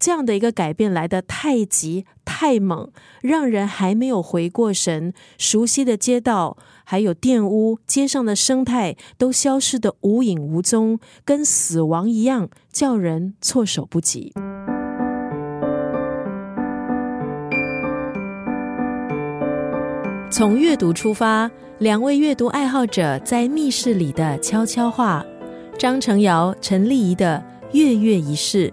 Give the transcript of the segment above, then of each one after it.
这样的一个改变来得太急太猛，让人还没有回过神，熟悉的街道还有店屋，街上的生态都消失的无影无踪，跟死亡一样，叫人措手不及。从阅读出发，两位阅读爱好者在密室里的悄悄话。张成尧、陈丽仪的月月仪式。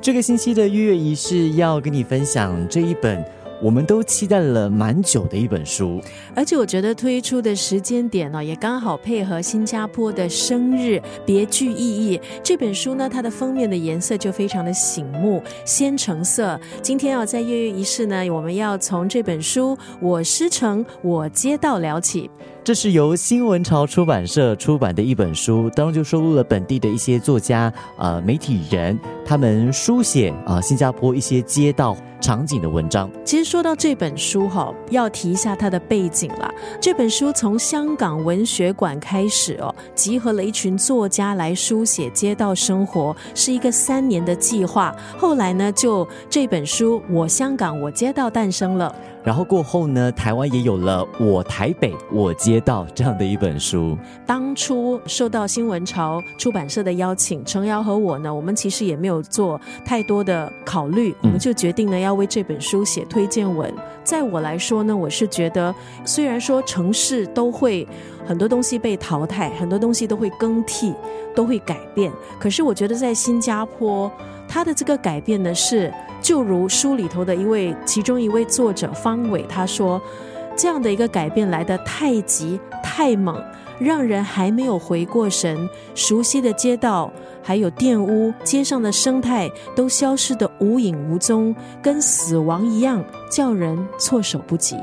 这个星期的月月仪式要跟你分享这一本。我们都期待了蛮久的一本书，而且我觉得推出的时间点呢，也刚好配合新加坡的生日，别具意义。这本书呢，它的封面的颜色就非常的醒目，鲜橙色。今天要在月月仪式呢，我们要从这本书《我师承我街道》聊起。这是由新闻潮出版社出版的一本书，当中就收录了本地的一些作家、呃媒体人，他们书写啊新加坡一些街道场景的文章。其实说到这本书哈，要提一下它的背景了。这本书从香港文学馆开始哦，集合了一群作家来书写街道生活，是一个三年的计划。后来呢，就这本书《我香港我街道》诞生了。然后过后呢，台湾也有了《我台北我街道》这样的一本书。当初受到新闻潮出版社的邀请，程瑶和我呢，我们其实也没有做太多的考虑，我们就决定呢要为这本书写推荐文。在我来说呢，我是觉得，虽然说城市都会很多东西被淘汰，很多东西都会更替，都会改变，可是我觉得在新加坡，他的这个改变呢是。就如书里头的一位，其中一位作者方伟他说，这样的一个改变来得太急太猛，让人还没有回过神，熟悉的街道还有店屋，街上的生态都消失的无影无踪，跟死亡一样，叫人措手不及。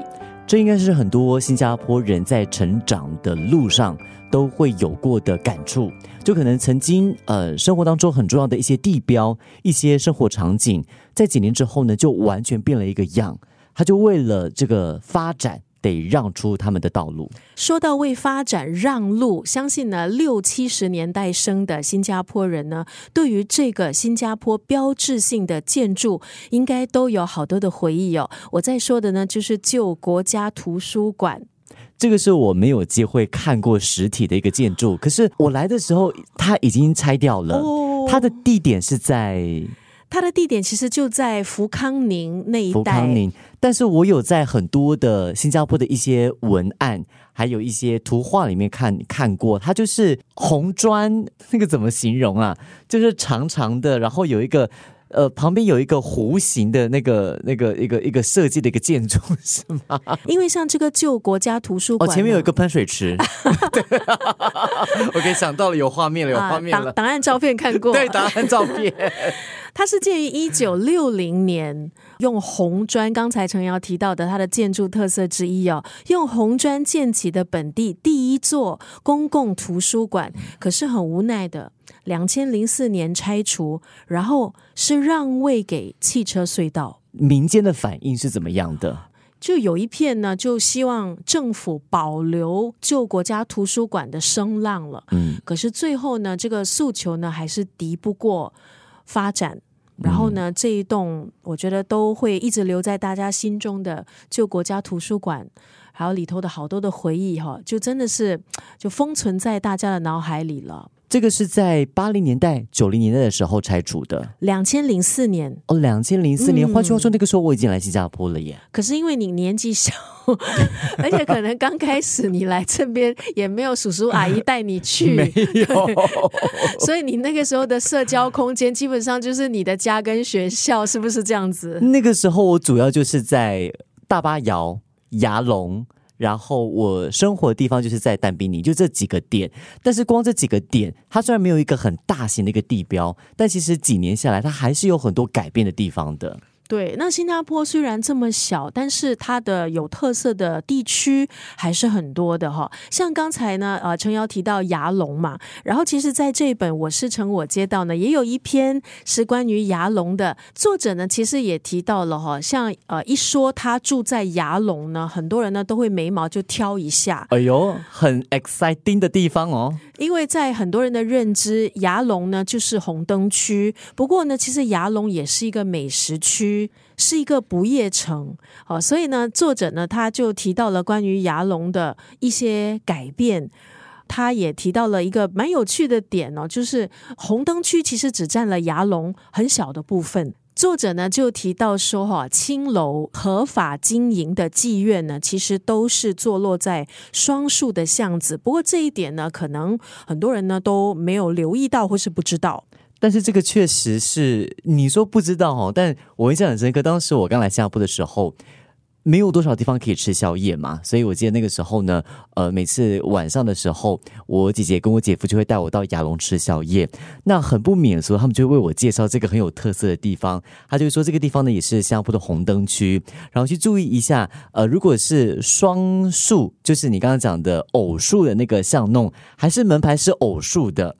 这应该是很多新加坡人在成长的路上都会有过的感触，就可能曾经呃生活当中很重要的一些地标、一些生活场景，在几年之后呢，就完全变了一个样。他就为了这个发展。得让出他们的道路。说到为发展让路，相信呢六七十年代生的新加坡人呢，对于这个新加坡标志性的建筑，应该都有好多的回忆哦。我在说的呢，就是旧国家图书馆。这个是我没有机会看过实体的一个建筑，可是我来的时候，它已经拆掉了。它的地点是在。它的地点其实就在福康宁那一带。福康宁，但是我有在很多的新加坡的一些文案，还有一些图画里面看看过，它就是红砖，那个怎么形容啊？就是长长的，然后有一个呃旁边有一个弧形的那个那个一个一个设计的一个建筑是吗？因为像这个旧国家图书馆，哦，前面有一个喷水池。OK，想到了，有画面了，有画面了。档案照片看过，对，档案照片。它是建于一九六零年，用红砖，刚才陈瑶提到的它的建筑特色之一哦，用红砖建起的本地第一座公共图书馆。可是很无奈的，两千零四年拆除，然后是让位给汽车隧道。民间的反应是怎么样的？就有一片呢，就希望政府保留旧国家图书馆的声浪了。嗯，可是最后呢，这个诉求呢，还是敌不过发展。然后呢，这一栋我觉得都会一直留在大家心中的旧国家图书馆，还有里头的好多的回忆哈，就真的是 就封存在大家的脑海里了。这个是在八零年代、九零年代的时候拆除的。两千零四年哦，两千零四年。换句话说，那个时候我已经来新加坡了耶。可是因为你年纪小，而且可能刚开始你来这边也没有叔叔阿姨带你去，没有，所以你那个时候的社交空间基本上就是你的家跟学校，是不是这样子？那个时候我主要就是在大巴窑、牙龙。然后我生活的地方就是在丹比尼，就这几个点。但是光这几个点，它虽然没有一个很大型的一个地标，但其实几年下来，它还是有很多改变的地方的。对，那新加坡虽然这么小，但是它的有特色的地区还是很多的哈。像刚才呢，呃，陈瑶提到牙龙嘛，然后其实在这本《我是城我街道》呢，也有一篇是关于牙龙的。作者呢，其实也提到了哈，像呃一说他住在牙龙呢，很多人呢都会眉毛就挑一下。哎呦，很 exciting 的地方哦。因为在很多人的认知，牙龙呢就是红灯区。不过呢，其实牙龙也是一个美食区，是一个不夜城。哦，所以呢，作者呢他就提到了关于牙龙的一些改变。他也提到了一个蛮有趣的点哦，就是红灯区其实只占了牙龙很小的部分。作者呢就提到说，哈，青楼合法经营的妓院呢，其实都是坐落在双树的巷子。不过这一点呢，可能很多人呢都没有留意到或是不知道。但是这个确实是你说不知道哦，但我印象很深刻。当时我刚来新加坡的时候。没有多少地方可以吃宵夜嘛，所以我记得那个时候呢，呃，每次晚上的时候，我姐姐跟我姐夫就会带我到亚龙吃宵夜。那很不免俗，他们就会为我介绍这个很有特色的地方。他就说这个地方呢也是新加坡的红灯区，然后去注意一下。呃，如果是双数，就是你刚刚讲的偶数的那个巷弄，还是门牌是偶数的。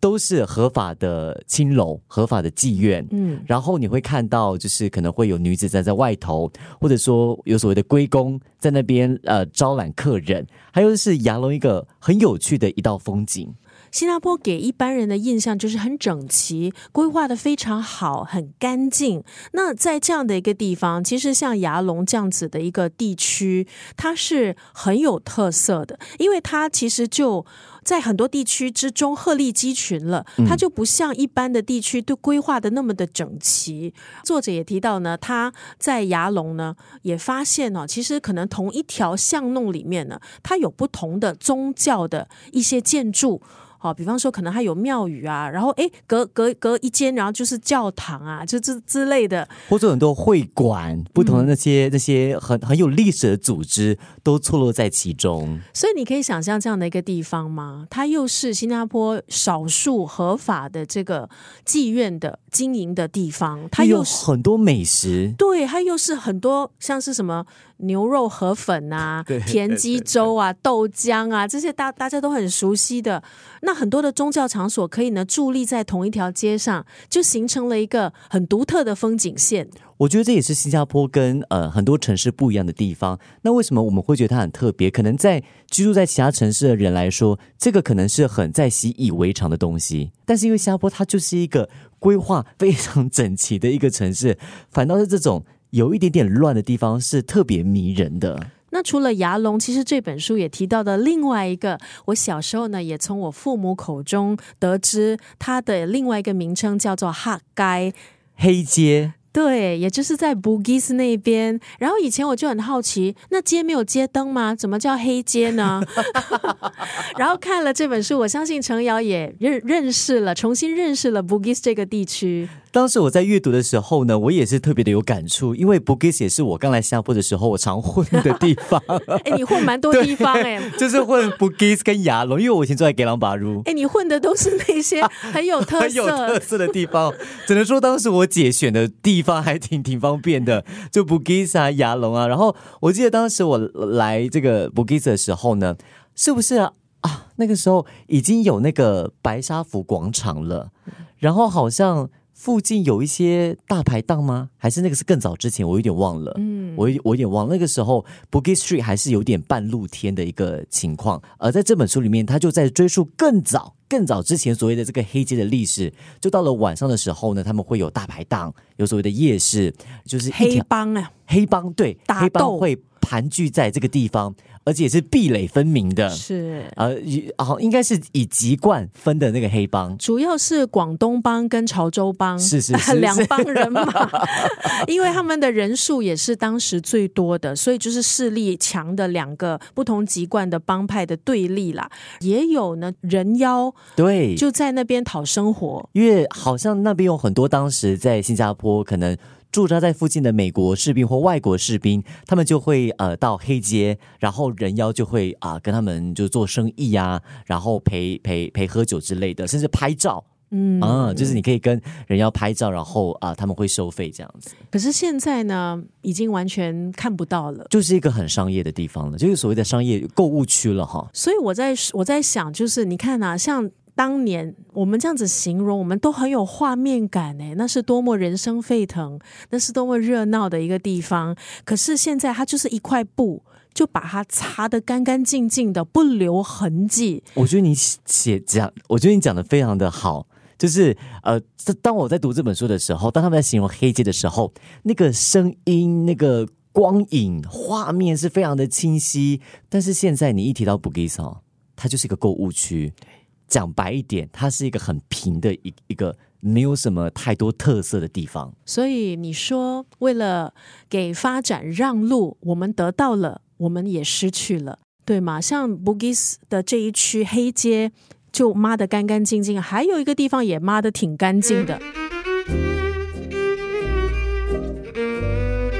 都是合法的青楼，合法的妓院。嗯，然后你会看到，就是可能会有女子站在外头，或者说有所谓的龟公在那边呃招揽客人。还有是牙龙一个很有趣的一道风景。新加坡给一般人的印象就是很整齐，规划的非常好，很干净。那在这样的一个地方，其实像牙龙这样子的一个地区，它是很有特色的，因为它其实就。在很多地区之中鹤立鸡群了，它就不像一般的地区都规划的那么的整齐。作者也提到呢，他在牙龙呢也发现哦，其实可能同一条巷弄里面呢，它有不同的宗教的一些建筑。哦，比方说，可能还有庙宇啊，然后哎，隔隔隔一间，然后就是教堂啊，就这之类的，或者很多会馆，不同的那些那些很很有历史的组织都错落在其中。所以你可以想象这样的一个地方吗？它又是新加坡少数合法的这个妓院的经营的地方，它有很多美食，对，它又是很多像是什么。牛肉河粉啊，田鸡粥啊，豆浆啊，这些大大家都很熟悉的。那很多的宗教场所可以呢伫立在同一条街上，就形成了一个很独特的风景线。我觉得这也是新加坡跟呃很多城市不一样的地方。那为什么我们会觉得它很特别？可能在居住在其他城市的人来说，这个可能是很在习以为常的东西。但是因为新加坡它就是一个规划非常整齐的一个城市，反倒是这种。有一点点乱的地方是特别迷人的。那除了牙龙，其实这本书也提到的另外一个，我小时候呢也从我父母口中得知，它的另外一个名称叫做哈街黑街。对，也就是在 Bugis 那边。然后以前我就很好奇，那街没有街灯吗？怎么叫黑街呢？然后看了这本书，我相信程瑶也认认识了，重新认识了 Bugis 这个地区。当时我在阅读的时候呢，我也是特别的有感触，因为 Bugis 也是我刚来新加坡的时候我常混的地方。哎，你混蛮多地方哎，就是混 Bugis 跟牙龙，因为我以前住在吉朗巴鲁。哎，你混的都是那些很有特色、很有特色的地方，只能说当时我姐选的地方还挺挺方便的，就 Bugis 啊、牙龙啊。然后我记得当时我来这个 Bugis 的时候呢，是不是啊？那个时候已经有那个白沙湖广场了，然后好像。附近有一些大排档吗？还是那个是更早之前？我有点忘了。嗯，我我有点忘。那个时候，Boogie Street 还是有点半露天的一个情况。而在这本书里面，他就在追溯更早、更早之前所谓的这个黑街的历史。就到了晚上的时候呢，他们会有大排档，有所谓的夜市，就是黑帮啊，黑帮对，黑帮会盘踞在这个地方。而且是壁垒分明的，是呃，好，应该是以籍贯分的那个黑帮，主要是广东帮跟潮州帮，是是两帮人马，因为他们的人数也是当时最多的，所以就是势力强的两个不同籍贯的帮派的对立啦。也有呢人妖，对，就在那边讨生活，因为好像那边有很多当时在新加坡可能。驻扎在附近的美国士兵或外国士兵，他们就会呃到黑街，然后人妖就会啊跟他们就做生意呀，然后陪陪陪喝酒之类的，甚至拍照，嗯啊，就是你可以跟人妖拍照，然后啊他们会收费这样子。可是现在呢，已经完全看不到了，就是一个很商业的地方了，就是所谓的商业购物区了哈。所以我在我在想，就是你看啊，像。当年我们这样子形容，我们都很有画面感哎，那是多么人声沸腾，那是多么热闹的一个地方。可是现在它就是一块布，就把它擦得干干净净的，不留痕迹。我觉得你写讲，我觉得你讲的非常的好。就是呃，当我在读这本书的时候，当他们在形容黑街的时候，那个声音、那个光影、画面是非常的清晰。但是现在你一提到布吉斯，它就是一个购物区。讲白一点，它是一个很平的一一个没有什么太多特色的地方。所以你说，为了给发展让路，我们得到了，我们也失去了，对吗？像 Bugis 的这一区黑街。就抹得干干净净，还有一个地方也抹得挺干净的。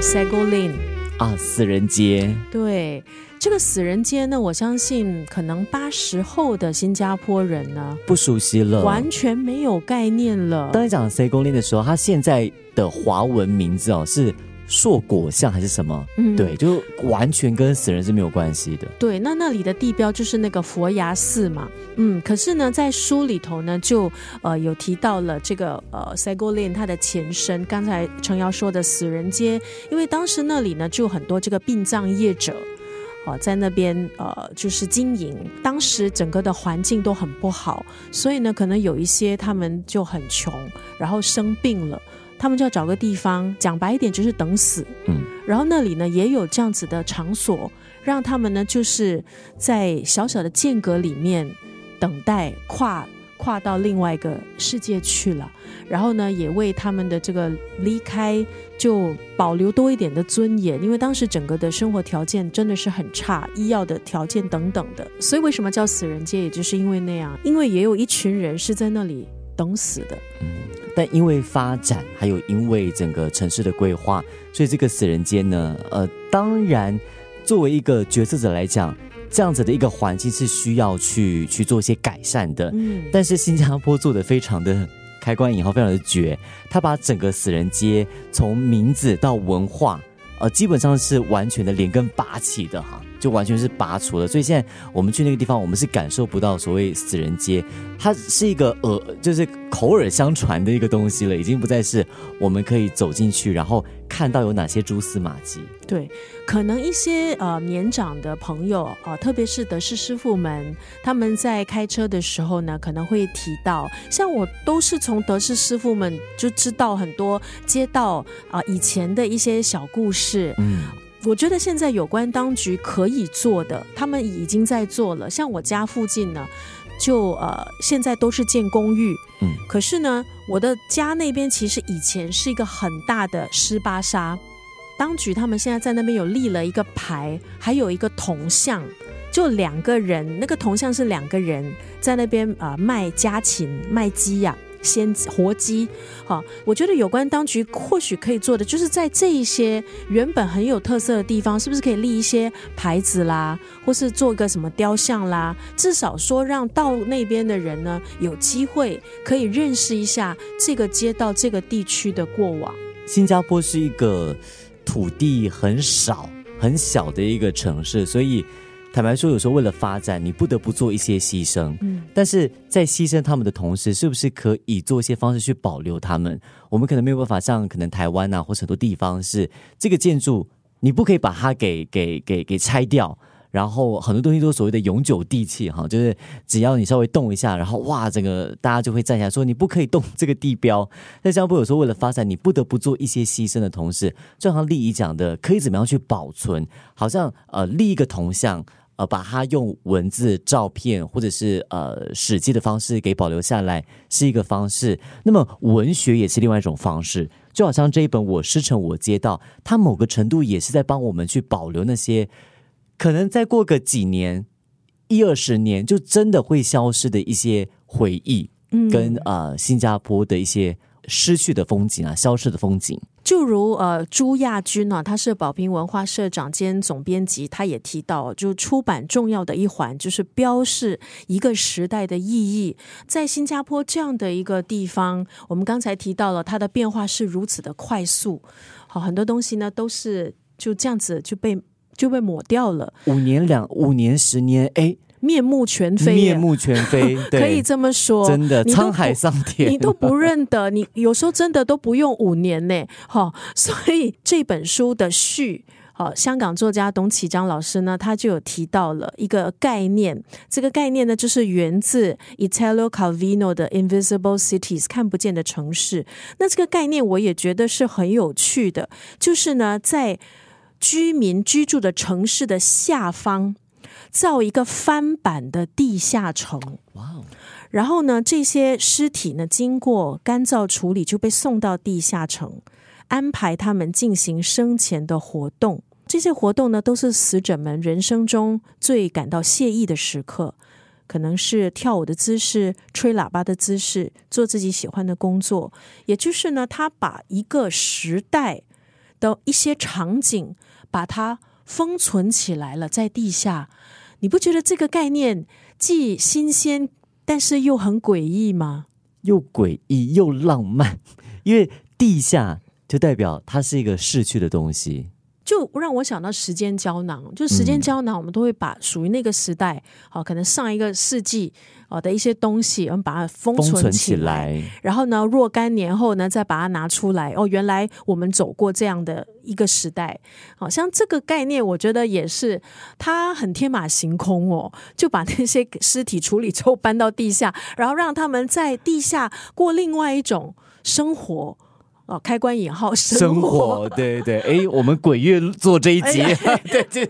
Sagolin 啊，死人街。对，这个死人街呢，我相信可能八十后的新加坡人呢不熟悉了，完全没有概念了。当你讲 Sagolin 的时候，它现在的华文名字哦是。硕果巷还是什么？嗯，对，就完全跟死人是没有关系的。对，那那里的地标就是那个佛牙寺嘛。嗯，可是呢，在书里头呢，就呃有提到了这个呃塞沟链它的前身。刚才程瑶说的死人街，因为当时那里呢就有很多这个殡葬业者哦在那边呃就是经营，当时整个的环境都很不好，所以呢可能有一些他们就很穷，然后生病了。他们就要找个地方，讲白一点就是等死。嗯，然后那里呢也有这样子的场所，让他们呢就是在小小的间隔里面等待跨跨到另外一个世界去了。然后呢，也为他们的这个离开就保留多一点的尊严，因为当时整个的生活条件真的是很差，医药的条件等等的。所以为什么叫死人街，也就是因为那样，因为也有一群人是在那里等死的。嗯。但因为发展，还有因为整个城市的规划，所以这个死人间呢，呃，当然作为一个决策者来讲，这样子的一个环境是需要去去做一些改善的。嗯，但是新加坡做的非常的开关以后非常的绝，他把整个死人街从名字到文化，呃，基本上是完全的连根拔起的哈。就完全是拔除了，所以现在我们去那个地方，我们是感受不到所谓死人街，它是一个耳，就是口耳相传的一个东西了，已经不再是我们可以走进去，然后看到有哪些蛛丝马迹。对，可能一些呃年长的朋友啊，特别是德式师傅们，他们在开车的时候呢，可能会提到，像我都是从德式师傅们就知道很多街道啊以前的一些小故事，嗯。我觉得现在有关当局可以做的，他们已经在做了。像我家附近呢，就呃现在都是建公寓，嗯，可是呢，我的家那边其实以前是一个很大的湿巴沙，当局他们现在在那边有立了一个牌，还有一个铜像，就两个人，那个铜像是两个人在那边啊卖家禽卖鸡呀。鲜活鸡，好，我觉得有关当局或许可以做的，就是在这一些原本很有特色的地方，是不是可以立一些牌子啦，或是做个什么雕像啦？至少说让到那边的人呢，有机会可以认识一下这个街道、这个地区的过往。新加坡是一个土地很少、很小的一个城市，所以。坦白说，有时候为了发展，你不得不做一些牺牲。嗯，但是在牺牲他们的同时，是不是可以做一些方式去保留他们？我们可能没有办法像可能台湾啊，或者很多地方是这个建筑，你不可以把它给给给给拆掉。然后很多东西都是所谓的永久地契哈，就是只要你稍微动一下，然后哇，整个大家就会站起来说你不可以动这个地标。在新加坡有时候为了发展，你不得不做一些牺牲的同时，就像丽仪讲的，可以怎么样去保存？好像呃立一个铜像，呃把它用文字、照片或者是呃史记的方式给保留下来是一个方式。那么文学也是另外一种方式，就好像这一本《我师承我街道》，它某个程度也是在帮我们去保留那些。可能再过个几年，一二十年，就真的会消失的一些回忆，嗯跟呃新加坡的一些失去的风景啊，消失的风景。就如呃朱亚军呢，他是宝平文化社长兼总编辑，他也提到，就出版重要的一环就是标示一个时代的意义。在新加坡这样的一个地方，我们刚才提到了它的变化是如此的快速，好，很多东西呢都是就这样子就被。就被抹掉了。五年两五年十年，哎，面目全非，面目全非，可以这么说。真的，沧海桑田，你都不认得。你有时候真的都不用五年呢，哈。所以这本书的序。好，香港作家董启章老师呢，他就有提到了一个概念，这个概念呢，就是源自 Italo Calvino 的 Invisible Cities 看不见的城市。那这个概念我也觉得是很有趣的，就是呢，在居民居住的城市的下方造一个翻版的地下城。哇哦！然后呢，这些尸体呢，经过干燥处理，就被送到地下城，安排他们进行生前的活动。这些活动呢，都是死者们人生中最感到惬意的时刻，可能是跳舞的姿势、吹喇叭的姿势、做自己喜欢的工作。也就是呢，他把一个时代的一些场景，把它封存起来了，在地下。你不觉得这个概念既新鲜，但是又很诡异吗？又诡异又浪漫，因为地下就代表它是一个逝去的东西。就让我想到时间胶囊，就时间胶囊，我们都会把属于那个时代，好，可能上一个世纪哦的一些东西，我们把它封存起来，然后呢，若干年后呢，再把它拿出来，哦，原来我们走过这样的一个时代，好像这个概念，我觉得也是它很天马行空哦，就把那些尸体处理之后搬到地下，然后让他们在地下过另外一种生活。哦，开关引号生活，对对对，哎，我们鬼月做这一集，对，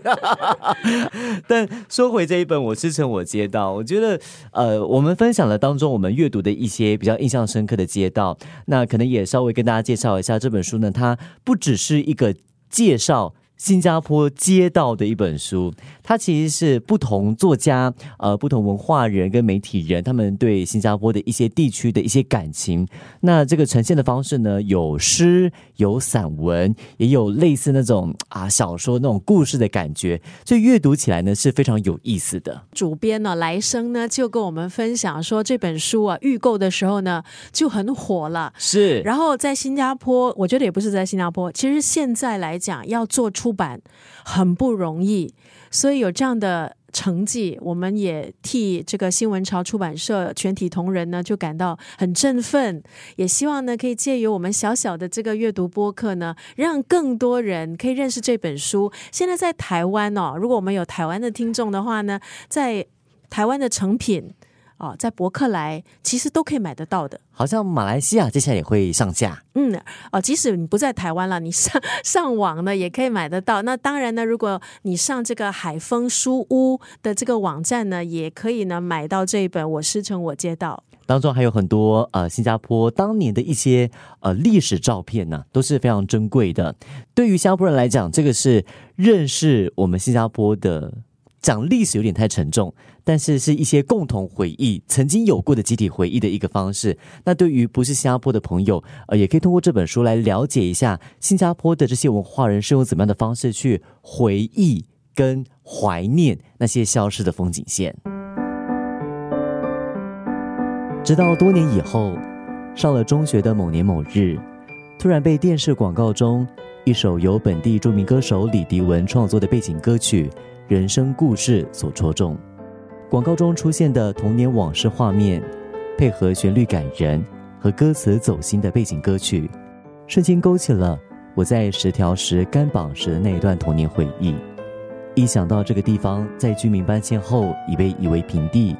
但说回这一本《我师承我街道》，我觉得，呃，我们分享了当中我们阅读的一些比较印象深刻的街道，那可能也稍微跟大家介绍一下这本书呢，它不只是一个介绍。新加坡街道的一本书，它其实是不同作家、呃，不同文化人跟媒体人，他们对新加坡的一些地区的一些感情。那这个呈现的方式呢，有诗、有散文，也有类似那种啊小说那种故事的感觉，所以阅读起来呢是非常有意思的。主编呢，来生呢就跟我们分享说，这本书啊预购的时候呢就很火了，是。然后在新加坡，我觉得也不是在新加坡，其实现在来讲要做出。出版很不容易，所以有这样的成绩，我们也替这个新闻潮出版社全体同仁呢，就感到很振奋。也希望呢，可以借由我们小小的这个阅读播客呢，让更多人可以认识这本书。现在在台湾哦，如果我们有台湾的听众的话呢，在台湾的成品。哦，在博客来其实都可以买得到的，好像马来西亚接下来也会上架。嗯，哦，即使你不在台湾了，你上上网呢也可以买得到。那当然呢，如果你上这个海丰书屋的这个网站呢，也可以呢买到这一本《我师承我街道》当中还有很多呃新加坡当年的一些呃历史照片呢，都是非常珍贵的。对于新加坡人来讲，这个是认识我们新加坡的。讲历史有点太沉重，但是是一些共同回忆、曾经有过的集体回忆的一个方式。那对于不是新加坡的朋友，呃，也可以通过这本书来了解一下新加坡的这些文化人是用怎么样的方式去回忆跟怀念那些消失的风景线。直到多年以后，上了中学的某年某日，突然被电视广告中一首由本地著名歌手李迪文创作的背景歌曲。人生故事所戳中，广告中出现的童年往事画面，配合旋律感人和歌词走心的背景歌曲，瞬间勾起了我在十条石干榜时的那一段童年回忆。一想到这个地方在居民搬迁后已被夷为平地，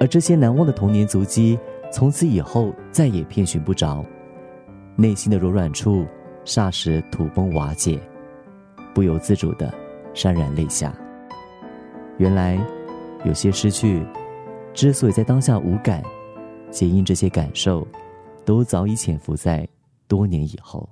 而这些难忘的童年足迹从此以后再也遍寻不着，内心的柔软处霎时土崩瓦解，不由自主的潸然泪下。原来，有些失去，之所以在当下无感，皆因这些感受，都早已潜伏在多年以后。